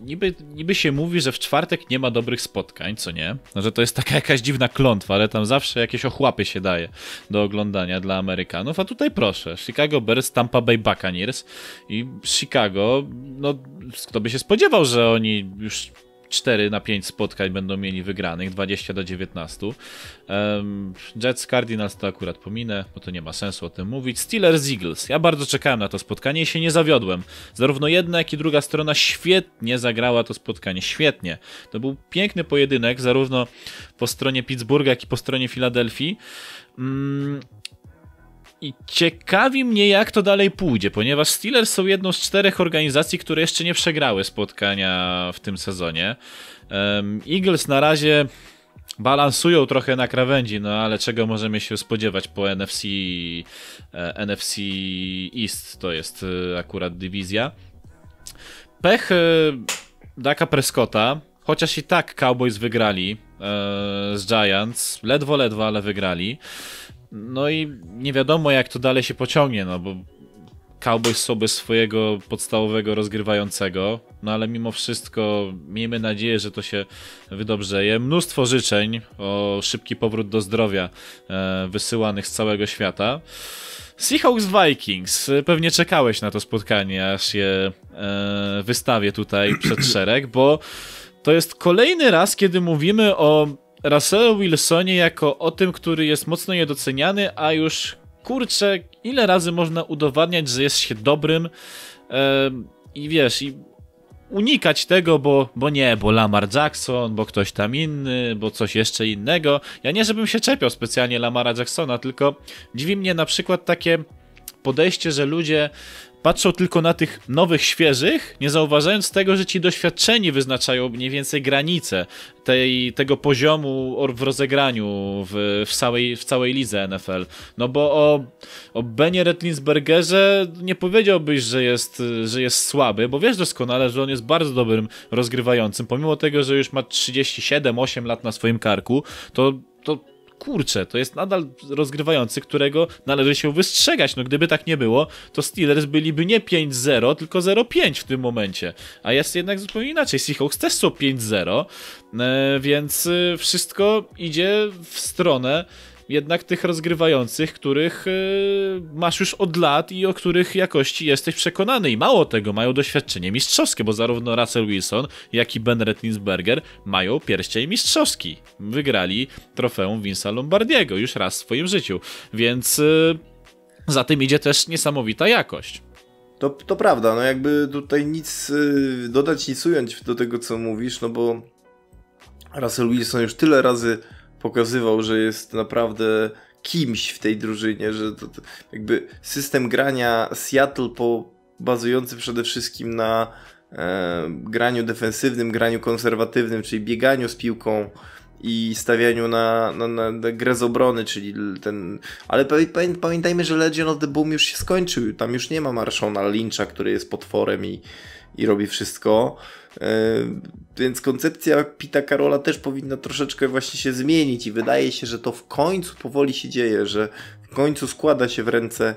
niby, niby się mówi, że w czwartek nie ma dobrych spotkań, co nie? No, że to jest taka jakaś dziwna klątwa, ale tam zawsze jakieś ochłapy się daje do oglądania dla Amerykanów, a tutaj proszę, Chicago Bears, Tampa Bay Buccaneers i Chicago, no kto by się spodziewał, że oni już 4 na 5 spotkań będą mieli wygranych, 20 do 19. Um, Jets Cardinals to akurat pominę, bo to nie ma sensu o tym mówić. Steelers Eagles. Ja bardzo czekałem na to spotkanie i się nie zawiodłem. Zarówno jedna, jak i druga strona świetnie zagrała to spotkanie. Świetnie. To był piękny pojedynek, zarówno po stronie Pittsburgha, jak i po stronie Filadelfii. Um, i ciekawi mnie, jak to dalej pójdzie, ponieważ Steelers są jedną z czterech organizacji, które jeszcze nie przegrały spotkania w tym sezonie. Eagles na razie balansują trochę na krawędzi, no ale czego możemy się spodziewać po NFC, e, NFC East, to jest e, akurat dywizja. Pech e, Daka Prescotta, chociaż i tak Cowboys wygrali z Giants, ledwo, ledwo, ale wygrali. No i nie wiadomo, jak to dalej się pociągnie, no bo Cowboys są bez swojego podstawowego rozgrywającego, no ale mimo wszystko miejmy nadzieję, że to się wydobrzeje. Mnóstwo życzeń o szybki powrót do zdrowia e, wysyłanych z całego świata. Seahawks Vikings. Pewnie czekałeś na to spotkanie, aż je e, wystawię tutaj przed szereg, bo to jest kolejny raz, kiedy mówimy o Russellu Wilsonie jako o tym, który jest mocno niedoceniany, a już kurczę, ile razy można udowadniać, że jest się dobrym i wiesz, i unikać tego, bo, bo nie, bo Lamar Jackson, bo ktoś tam inny, bo coś jeszcze innego. Ja nie, żebym się czepiał specjalnie Lamara Jacksona, tylko dziwi mnie na przykład takie podejście, że ludzie patrzą tylko na tych nowych, świeżych, nie zauważając tego, że ci doświadczeni wyznaczają mniej więcej granice tej, tego poziomu w rozegraniu w, w, całej, w całej lidze NFL. No bo o, o Benie Retlinsbergerze nie powiedziałbyś, że jest, że jest słaby, bo wiesz doskonale, że on jest bardzo dobrym rozgrywającym. Pomimo tego, że już ma 37-8 lat na swoim karku, to, to kurczę, to jest nadal rozgrywający, którego należy się wystrzegać. No gdyby tak nie było, to Steelers byliby nie 5-0, tylko 0-5 w tym momencie. A jest jednak zupełnie inaczej. Seahawks też są 5-0, e, więc e, wszystko idzie w stronę jednak tych rozgrywających, których yy, masz już od lat i o których jakości jesteś przekonany. I mało tego, mają doświadczenie mistrzowskie, bo zarówno Russell Wilson, jak i Ben Retlinsberger mają pierścień mistrzowski. Wygrali trofeum Vince'a Lombardiego już raz w swoim życiu, więc yy, za tym idzie też niesamowita jakość. To, to prawda, no jakby tutaj nic yy, dodać, nic ująć do tego, co mówisz, no bo Russell Wilson już tyle razy pokazywał, że jest naprawdę kimś w tej drużynie, że to, to jakby system grania Seattle po, bazujący przede wszystkim na e, graniu defensywnym, graniu konserwatywnym, czyli bieganiu z piłką i stawianiu na, na, na, na grę z obrony, czyli ten... Ale pamiętajmy, że Legion of the Boom już się skończył, tam już nie ma Marshona Lyncha, który jest potworem i, i robi wszystko. E, więc koncepcja Pita Karola też powinna troszeczkę właśnie się zmienić i wydaje się, że to w końcu powoli się dzieje, że w końcu składa się w ręce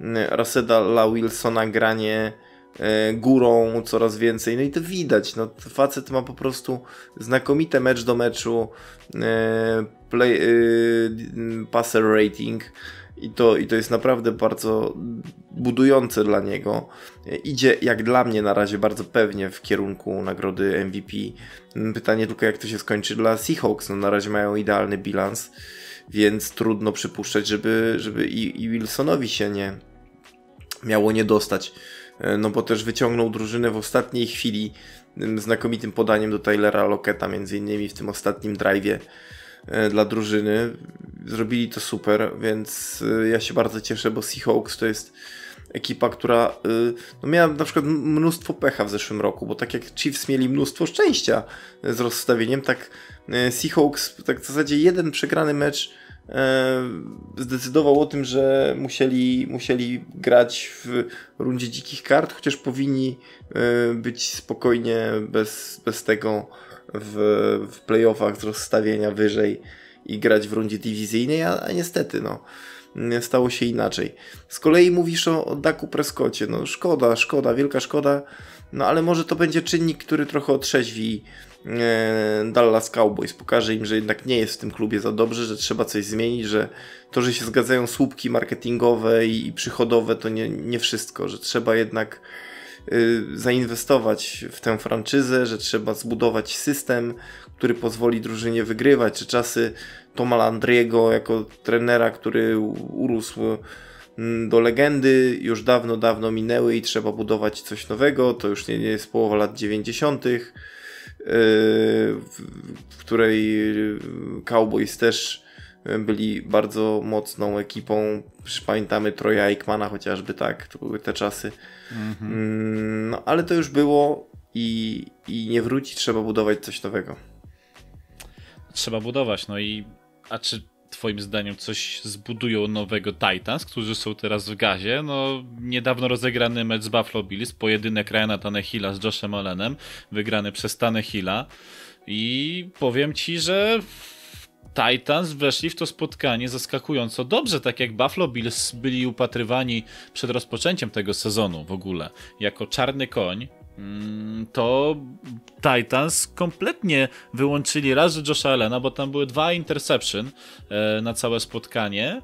mm, Raseda La Wilsona granie e, górą coraz więcej. No i to widać. No, facet ma po prostu znakomite mecz do meczu e, play, passer rating i to, I to jest naprawdę bardzo budujące dla niego. Idzie, jak dla mnie, na razie bardzo pewnie w kierunku nagrody MVP. Pytanie tylko, jak to się skończy dla Seahawks. No, na razie mają idealny bilans, więc trudno przypuszczać, żeby, żeby i, i Wilsonowi się nie miało nie dostać. No bo też wyciągnął drużynę w ostatniej chwili znakomitym podaniem do Taylora Locketa, między innymi w tym ostatnim drive'ie dla drużyny. Zrobili to super, więc e, ja się bardzo cieszę, bo Seahawks to jest ekipa, która e, no miała na przykład mnóstwo pecha w zeszłym roku, bo tak jak Chiefs mieli mnóstwo szczęścia z rozstawieniem, tak Seahawks, tak w zasadzie jeden przegrany mecz zdecydował o tym, że musieli, musieli grać w rundzie dzikich kart, chociaż powinni być spokojnie bez, bez tego w, w playoffach z rozstawienia wyżej i grać w rundzie diwizyjnej, a, a niestety no stało się inaczej. Z kolei mówisz o, o Daku Prescotcie, no szkoda, szkoda, wielka szkoda, no ale może to będzie czynnik, który trochę otrzeźwi e, Dallas Cowboys, pokaże im, że jednak nie jest w tym klubie za dobrze, że trzeba coś zmienić, że to, że się zgadzają słupki marketingowe i, i przychodowe to nie, nie wszystko, że trzeba jednak zainwestować w tę franczyzę, że trzeba zbudować system, który pozwoli drużynie wygrywać, czy czasy Toma Landriego jako trenera, który urósł mm, do legendy, już dawno, dawno minęły i trzeba budować coś nowego. To już nie, nie jest połowa lat 90., y, w której Cowboys też byli bardzo mocną ekipą. Pamiętamy Troja Aikmana chociażby, tak, to były te czasy. Mhm. No, ale to już było i, i nie wróci, trzeba budować coś nowego. Trzeba budować, no i a czy twoim zdaniem coś zbudują nowego Titans, którzy są teraz w gazie? No, niedawno rozegrany mecz z Buffalo Bills, pojedynek Ryana Tanehilla z Joshem Allenem, wygrany przez Tanehilla i powiem ci, że Titans weszli w to spotkanie zaskakująco dobrze, tak jak Buffalo Bills byli upatrywani przed rozpoczęciem tego sezonu w ogóle. Jako czarny koń, mm, to Titans kompletnie wyłączyli raz, Josha Allena, bo tam były dwa interception e, na całe spotkanie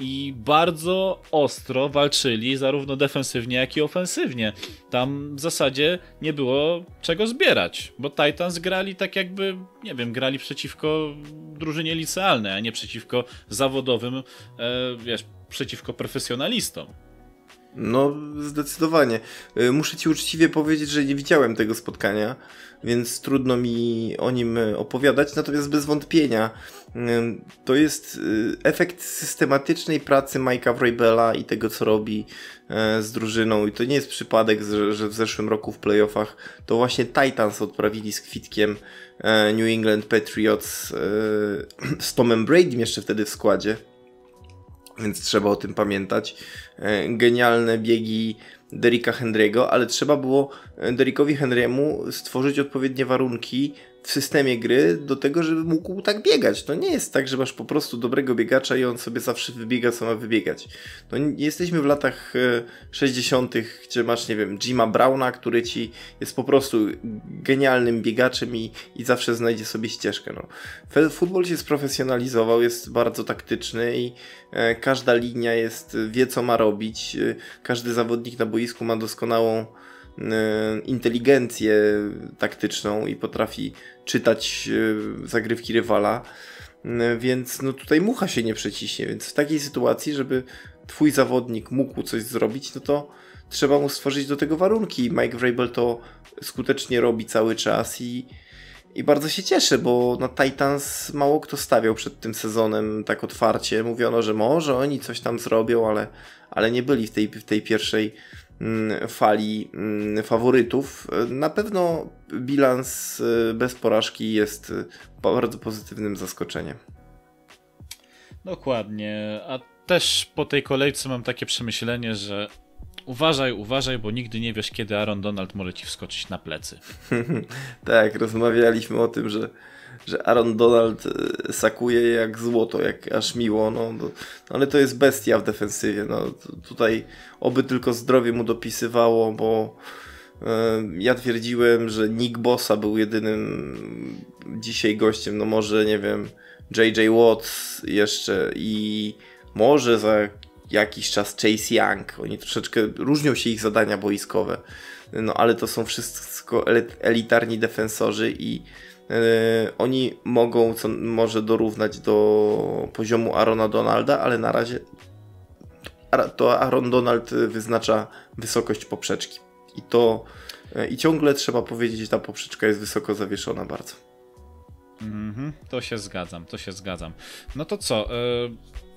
i bardzo ostro walczyli zarówno defensywnie, jak i ofensywnie. Tam w zasadzie nie było czego zbierać, bo Titans grali tak jakby, nie wiem, grali przeciwko drużynie licealnej, a nie przeciwko zawodowym, e, wiesz, przeciwko profesjonalistom. No, zdecydowanie. E, muszę ci uczciwie powiedzieć, że nie widziałem tego spotkania, więc trudno mi o nim opowiadać, natomiast bez wątpienia to jest y, efekt systematycznej pracy Mike'a Vrabela i tego, co robi e, z drużyną. I to nie jest przypadek, że w zeszłym roku w playoffach to właśnie Titans odprawili z kwitkiem e, New England Patriots e, z Tomem Brady jeszcze wtedy w składzie. Więc trzeba o tym pamiętać. Genialne biegi Derricka Henry'ego, ale trzeba było Derrickowi Henry'emu stworzyć odpowiednie warunki w systemie gry do tego, żeby mógł tak biegać. To nie jest tak, że masz po prostu dobrego biegacza i on sobie zawsze wybiega, co ma wybiegać. No, jesteśmy w latach 60., e, gdzie masz, nie wiem, Jima Browna, który ci jest po prostu genialnym biegaczem i, i zawsze znajdzie sobie ścieżkę. No. Futbol się sprofesjonalizował, jest bardzo taktyczny i e, każda linia jest, wie co ma robić. E, każdy zawodnik na boisku ma doskonałą inteligencję taktyczną i potrafi czytać e, zagrywki rywala, e, więc no tutaj mucha się nie przeciśnie, więc w takiej sytuacji, żeby twój zawodnik mógł coś zrobić, no to trzeba mu stworzyć do tego warunki. Mike Vrabel to skutecznie robi cały czas i, i bardzo się cieszę, bo na Titans mało kto stawiał przed tym sezonem tak otwarcie. Mówiono, że może oni coś tam zrobią, ale, ale nie byli w tej, w tej pierwszej fali mm, faworytów. Na pewno bilans y, bez porażki jest y, bardzo pozytywnym zaskoczeniem. Dokładnie, a też po tej kolejce mam takie przemyślenie, że uważaj, uważaj, bo nigdy nie wiesz, kiedy Aaron Donald może ci wskoczyć na plecy. tak, rozmawialiśmy o tym, że że Aaron Donald e, sakuje jak złoto, jak aż miło, no, no, ale to jest bestia w defensywie, no, tutaj oby tylko zdrowie mu dopisywało, bo e, ja twierdziłem, że Nick Bossa był jedynym dzisiaj gościem, no może, nie wiem, JJ Watts jeszcze i może za jakiś czas Chase Young, oni troszeczkę różnią się ich zadania boiskowe, no ale to są wszystko elitarni defensorzy i oni mogą co może dorównać do poziomu Arona Donalda, ale na razie to Aaron Donald wyznacza wysokość poprzeczki. I to e, i ciągle trzeba powiedzieć, że ta poprzeczka jest wysoko zawieszona bardzo. Mhm, to się zgadzam, to się zgadzam. No to co? E,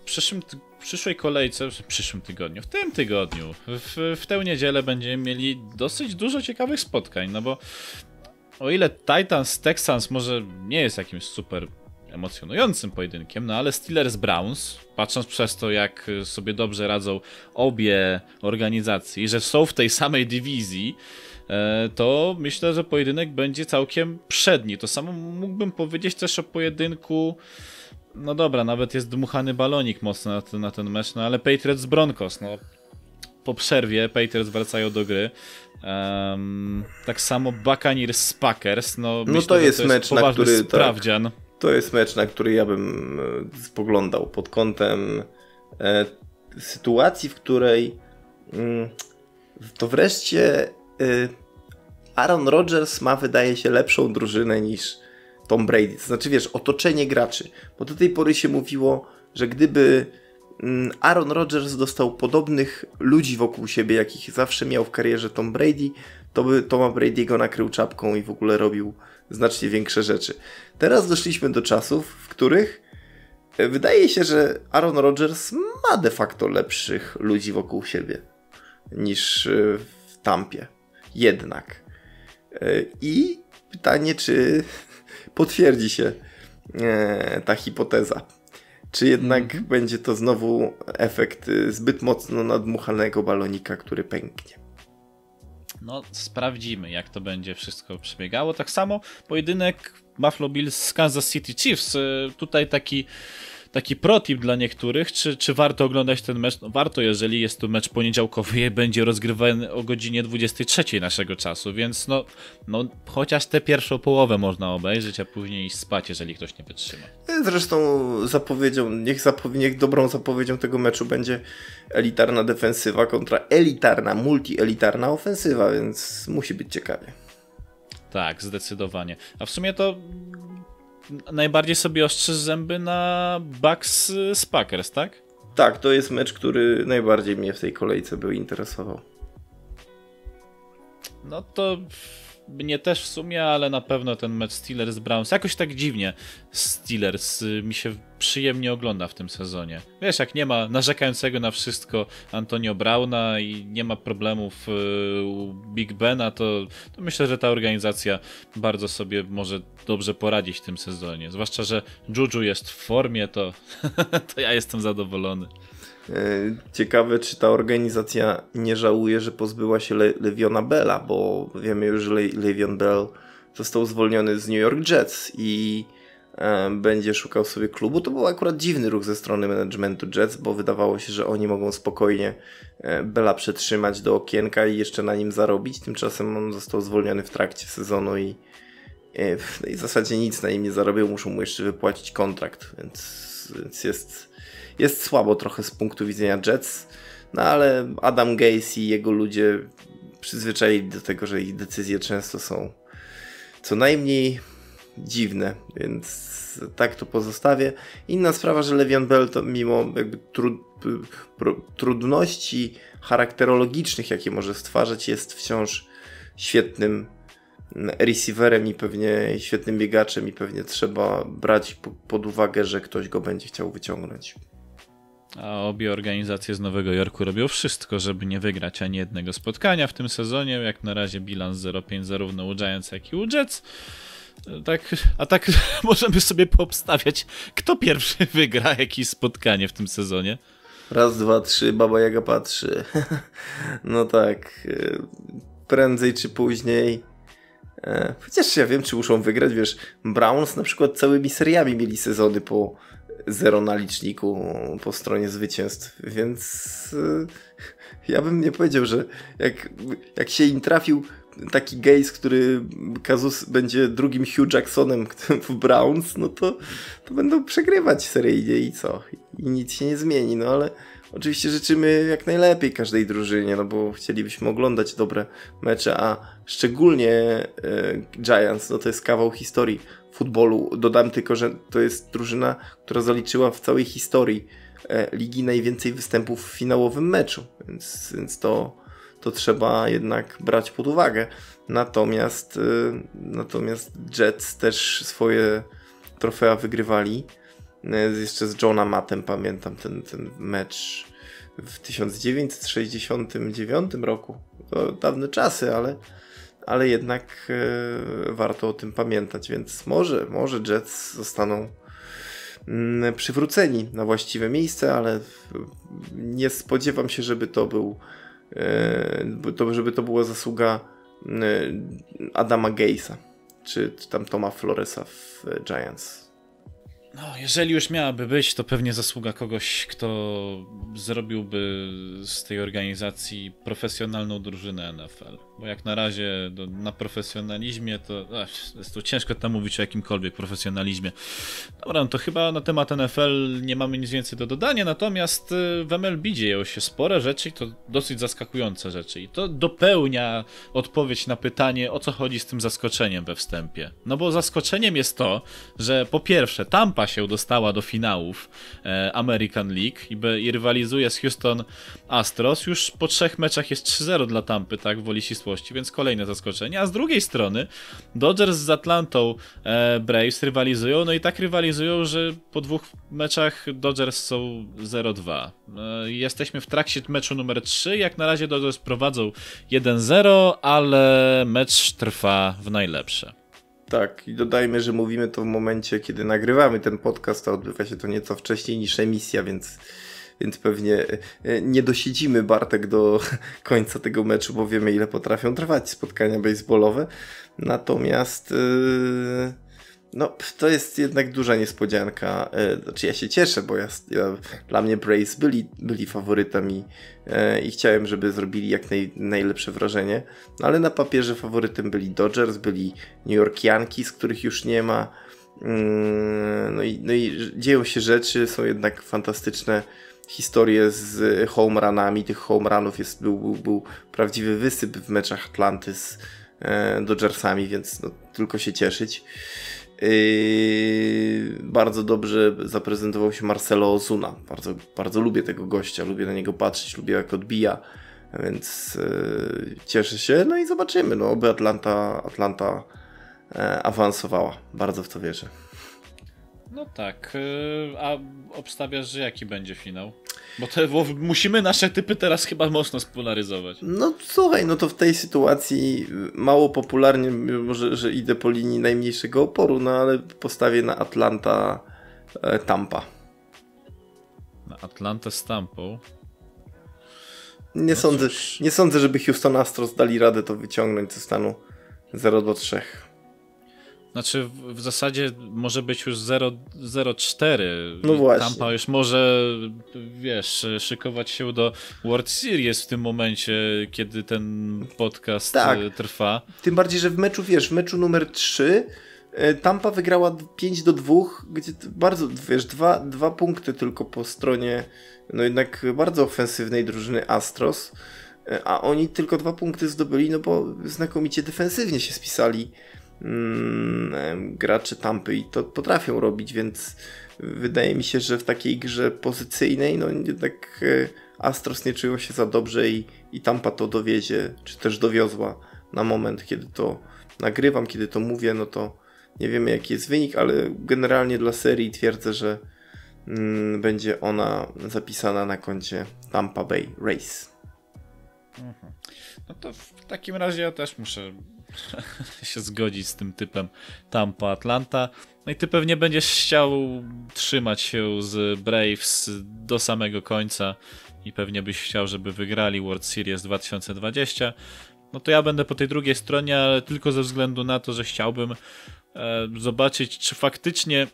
w przyszłym, przyszłej kolejce, w przyszłym tygodniu, w tym tygodniu, w, w tę niedzielę będziemy mieli dosyć dużo ciekawych spotkań, no bo o ile Titans Texans może nie jest jakimś super emocjonującym pojedynkiem, no ale Steelers Browns, patrząc przez to, jak sobie dobrze radzą obie organizacje, że są w tej samej dywizji, e, to myślę, że pojedynek będzie całkiem przedni. To samo mógłbym powiedzieć też o pojedynku. No dobra, nawet jest dmuchany balonik mocno na ten, na ten mecz, no ale Patriots Broncos, no po przerwie Patriots wracają do gry. Um, tak samo Buccaneers z Packers. No, no myślę, to jest, to jest mecz, na który. Tak, sprawdzian. Tak, to jest mecz, na który ja bym e, spoglądał pod kątem e, sytuacji, w której mm, to wreszcie e, Aaron Rodgers ma, wydaje się, lepszą drużynę niż Tom Brady. To znaczy, wiesz, otoczenie graczy. Bo do tej pory się mówiło, że gdyby Aaron Rodgers dostał podobnych ludzi wokół siebie, jakich zawsze miał w karierze Tom Brady, to by Toma Brady'ego nakrył czapką i w ogóle robił znacznie większe rzeczy. Teraz doszliśmy do czasów, w których e, wydaje się, że Aaron Rodgers ma de facto lepszych ludzi wokół siebie niż e, w Tampie. Jednak. E, I pytanie, czy potwierdzi się ta hipoteza. Czy jednak mm -hmm. będzie to znowu efekt y, zbyt mocno nadmuchanego balonika, który pęknie? No, sprawdzimy, jak to będzie wszystko przebiegało. Tak samo pojedynek Buffalo Bills z Kansas City Chiefs. Y, tutaj taki taki protip dla niektórych, czy, czy warto oglądać ten mecz? No warto, jeżeli jest to mecz poniedziałkowy i będzie rozgrywany o godzinie 23 naszego czasu, więc no, no chociaż tę pierwszą połowę można obejrzeć, a później spać, jeżeli ktoś nie wytrzyma. Zresztą zapowiedzią, niech, zapowie, niech dobrą zapowiedzią tego meczu będzie elitarna defensywa kontra elitarna, multielitarna ofensywa, więc musi być ciekawie. Tak, zdecydowanie. A w sumie to najbardziej sobie ostrzysz zęby na Bucks z Packers, tak? Tak, to jest mecz, który najbardziej mnie w tej kolejce był interesował. No to mnie też w sumie, ale na pewno ten mecz Steelers-Browns jakoś tak dziwnie Steelers y, mi się przyjemnie ogląda w tym sezonie. Wiesz, jak nie ma narzekającego na wszystko Antonio Brauna i nie ma problemów y, u Big Bena, to, to myślę, że ta organizacja bardzo sobie może dobrze poradzić w tym sezonie. Zwłaszcza, że Juju jest w formie, to, to ja jestem zadowolony. E, ciekawe, czy ta organizacja nie żałuje, że pozbyła się Le Leviona Bella, bo wiemy już, że Le Levion Bell został zwolniony z New York Jets i e, będzie szukał sobie klubu. To był akurat dziwny ruch ze strony managementu Jets, bo wydawało się, że oni mogą spokojnie e, Bella przetrzymać do okienka i jeszcze na nim zarobić. Tymczasem on został zwolniony w trakcie sezonu i, no w zasadzie nic na nim nie zarobił. Muszą mu jeszcze wypłacić kontrakt, więc, więc jest jest słabo trochę z punktu widzenia Jets, no ale Adam Gaze i jego ludzie przyzwyczaili do tego, że ich decyzje często są co najmniej dziwne, więc tak to pozostawię. Inna sprawa, że Levian Bell to mimo jakby trudności charakterologicznych, jakie może stwarzać, jest wciąż świetnym receiverem i pewnie świetnym biegaczem i pewnie trzeba brać pod uwagę, że ktoś go będzie chciał wyciągnąć. A obie organizacje z Nowego Jorku robią wszystko, żeby nie wygrać ani jednego spotkania w tym sezonie. Jak na razie bilans 0-5 zarówno u Giants, jak i u Jets. Tak, a tak możemy sobie poobstawiać, kto pierwszy wygra jakieś spotkanie w tym sezonie. Raz, dwa, trzy, Baba Jaga patrzy. no tak, e, prędzej czy później. E, chociaż ja wiem, czy muszą wygrać, wiesz, Browns na przykład całymi seriami mieli sezony po zero na liczniku po stronie zwycięstw, więc y, ja bym nie powiedział, że jak, jak się im trafił taki Gaze, który Kazus będzie drugim Hugh Jacksonem w Browns, no to, to będą przegrywać seryjnie i co? I nic się nie zmieni, no ale oczywiście życzymy jak najlepiej każdej drużynie, no bo chcielibyśmy oglądać dobre mecze, a szczególnie e, Giants, no to jest kawał historii futbolu. Dodam tylko, że to jest drużyna, która zaliczyła w całej historii e, ligi najwięcej występów w finałowym meczu, więc, więc to, to trzeba jednak brać pod uwagę. Natomiast, e, natomiast Jets też swoje trofea wygrywali. E, jeszcze z Johna Mattem pamiętam ten, ten mecz w 1969 roku. To dawne czasy, ale ale jednak e, warto o tym pamiętać, więc może, może Jets zostaną mm, przywróceni na właściwe miejsce, ale nie spodziewam się, żeby to był e, żeby to była zasługa e, Adama Gaze'a czy, czy tam Toma Floresa w Giants. No, jeżeli już miałaby być, to pewnie zasługa kogoś, kto zrobiłby z tej organizacji profesjonalną drużynę NFL. Bo jak na razie do, na profesjonalizmie to ach, jest to ciężko tam mówić o jakimkolwiek profesjonalizmie. Dobra, no to chyba na temat NFL nie mamy nic więcej do dodania, natomiast y, w MLB dzieją się spore rzeczy i to dosyć zaskakujące rzeczy. I to dopełnia odpowiedź na pytanie, o co chodzi z tym zaskoczeniem we wstępie. No bo zaskoczeniem jest to, że po pierwsze Tampa się dostała do finałów e, American League i, rywalizuje z Houston Astros. Już po trzech meczach jest 3-0 dla Tampy, tak, woli ścisłości więc kolejne zaskoczenie. A z drugiej strony Dodgers z Atlantą e, Braves rywalizują, no i tak rywalizują, że po dwóch meczach Dodgers są 0-2. E, jesteśmy w trakcie meczu numer 3, jak na razie Dodgers prowadzą 1-0, ale mecz trwa w najlepsze. Tak, i dodajmy, że mówimy to w momencie, kiedy nagrywamy ten podcast, a odbywa się to nieco wcześniej niż emisja, więc więc pewnie e, nie dosiedzimy Bartek do końca tego meczu, bo wiemy ile potrafią trwać spotkania baseballowe. Natomiast yy, no, to jest jednak duża niespodzianka. Yy, znaczy ja się cieszę, bo ja, ja dla mnie Braves byli, byli faworytem i, yy, i chciałem, żeby zrobili jak naj, najlepsze wrażenie. No, ale na papierze faworytem byli Dodgers, byli New York Yankees, których już nie ma. Mm, no i, no i dzieją się rzeczy, są jednak fantastyczne historie z home runami. Tych home runów jest, był, był, był prawdziwy wysyp w meczach Atlanty z e, Dodgersami, więc no, tylko się cieszyć. Yy, bardzo dobrze zaprezentował się Marcelo Ozuna. Bardzo, bardzo lubię tego gościa, lubię na niego patrzeć, lubię jak odbija, więc yy, cieszę się. No i zobaczymy, no, oby Atlanta, Atlanta E, awansowała. Bardzo w to wierzę. No tak, e, a obstawiasz, że jaki będzie finał? Bo, te, bo musimy nasze typy teraz chyba mocno spolaryzować. No słuchaj, no to w tej sytuacji mało popularnie, może, że idę po linii najmniejszego oporu, no ale postawię na Atlanta e, Tampa. Na Atlantę z Tampą? Nie, no sądzę, nie sądzę, żeby Houston Astros dali radę to wyciągnąć ze stanu 0 do 3. Znaczy w, zasadzie może być już 0-4. No właśnie. Tampa już może, wiesz, szykować się do World Series w tym momencie, kiedy ten podcast tak. E, trwa. Tym bardziej, że w meczu, wiesz, w meczu numer 3 e, Tampa wygrała 5 do 2, gdzie bardzo, wiesz, dwa, dwa punkty tylko po stronie, no jednak bardzo ofensywnej drużyny Astros, e, a oni tylko dwa punkty zdobyli, no bo znakomicie defensywnie się spisali mm, gracze Tampy i to potrafią robić, więc wydaje mi się, że w takiej grze pozycyjnej, no jednak e, Astros nie czują się za dobrze i, i Tampa to dowiezie, czy też dowiozła na moment, kiedy to nagrywam, kiedy to mówię, no to nie wiemy jaki jest wynik, ale generalnie dla serii twierdzę, że mm, będzie ona zapisana na koncie Tampa Bay Race. Mhm. No to w takim razie ja też muszę się zgodzić z tym typem Tampa Atlanta. No i ty pewnie będziesz chciał trzymać się z Braves do samego końca i pewnie byś chciał, żeby wygrali World Series 2020. No to ja będę po tej drugiej stronie, ale tylko ze względu na to, że chciałbym e, zobaczyć, czy faktycznie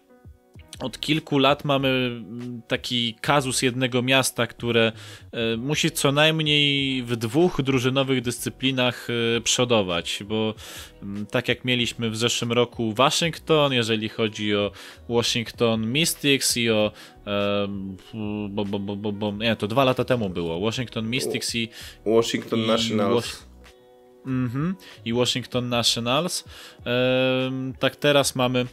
od kilku lat mamy mm, taki kazus jednego miasta, które e, musi co najmniej w dwóch drużynowych dyscyplinach e, przodować, bo mm, tak jak mieliśmy w zeszłym roku Waszyngton, jeżeli chodzi o Washington Mystics i o bo, bo, bo, bo, bo, nie, to dwa lata temu było. Washington Mystics i Washington i, Nationals. mhm, i Washington Nationals. tak teraz mamy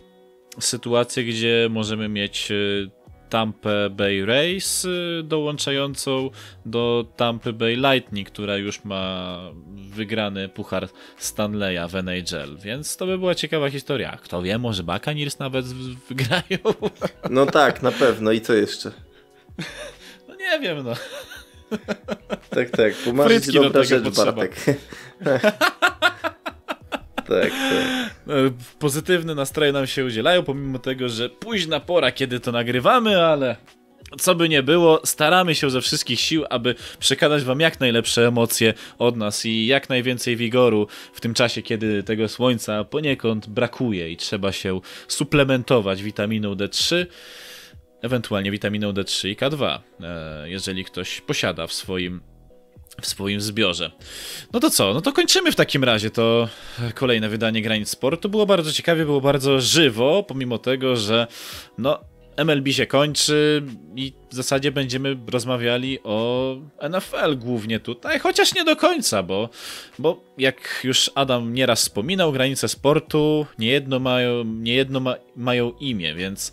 sytuację, gdzie możemy mieć y, Tampa Bay Race y, dołączającą do Tampa Bay Lightning, która już ma wygrany puchar Stanleya w NHL, więc to by była ciekawa historia. Kto wie, może Buccaneers nawet wygrają. No tak, na pewno. I co jeszcze? No nie wiem, no. Tak, tak. Pomarzyć dobra rzecz, potrzeba. Bartek. tak, tak. No, pozytywne nastroje nam się udzielają, pomimo tego, że późna pora, kiedy to nagrywamy, ale co by nie było, staramy się ze wszystkich sił, aby przekazać wam jak najlepsze emocje od nas i jak najwięcej wigoru w tym czasie, kiedy tego słońca poniekąd brakuje i trzeba się suplementować witaminą D3, ewentualnie witaminą D3 i K2, e, jeżeli ktoś posiada w swoim w swoim zbiorze. No to co? No to kończymy w takim razie to kolejne wydanie Granic Sportu. Było bardzo ciekawie, było bardzo żywo, pomimo tego, że no MLB się kończy i w zasadzie będziemy rozmawiali o NFL głównie tutaj, chociaż nie do końca, bo, bo jak już Adam nieraz wspominał, granice sportu niejedno mają, niejedno ma, mają imię, więc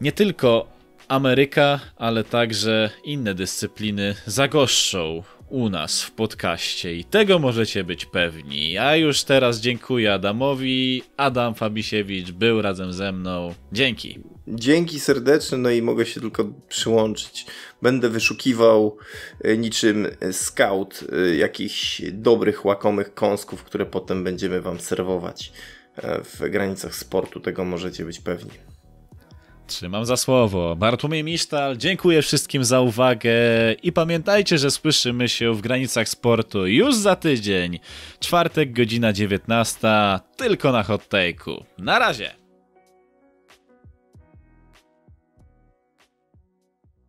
nie tylko Ameryka, ale także inne dyscypliny zagoszczą u nas w podcaście i tego możecie być pewni. Ja już teraz dziękuję Adamowi. Adam Fabisiewicz był razem ze mną. Dzięki. Dzięki serdeczne, no i mogę się tylko przyłączyć. Będę wyszukiwał e, niczym scout e, jakichś dobrych, łakomych kąsków, które potem będziemy wam serwować e, w granicach sportu. Tego możecie być pewni. Trzymam za słowo. Bartłomiej Misztal, dziękuję wszystkim za uwagę i pamiętajcie, że słyszymy się w granicach sportu już za tydzień. Czwartek, godzina 19, tylko na hot take'u. Na razie!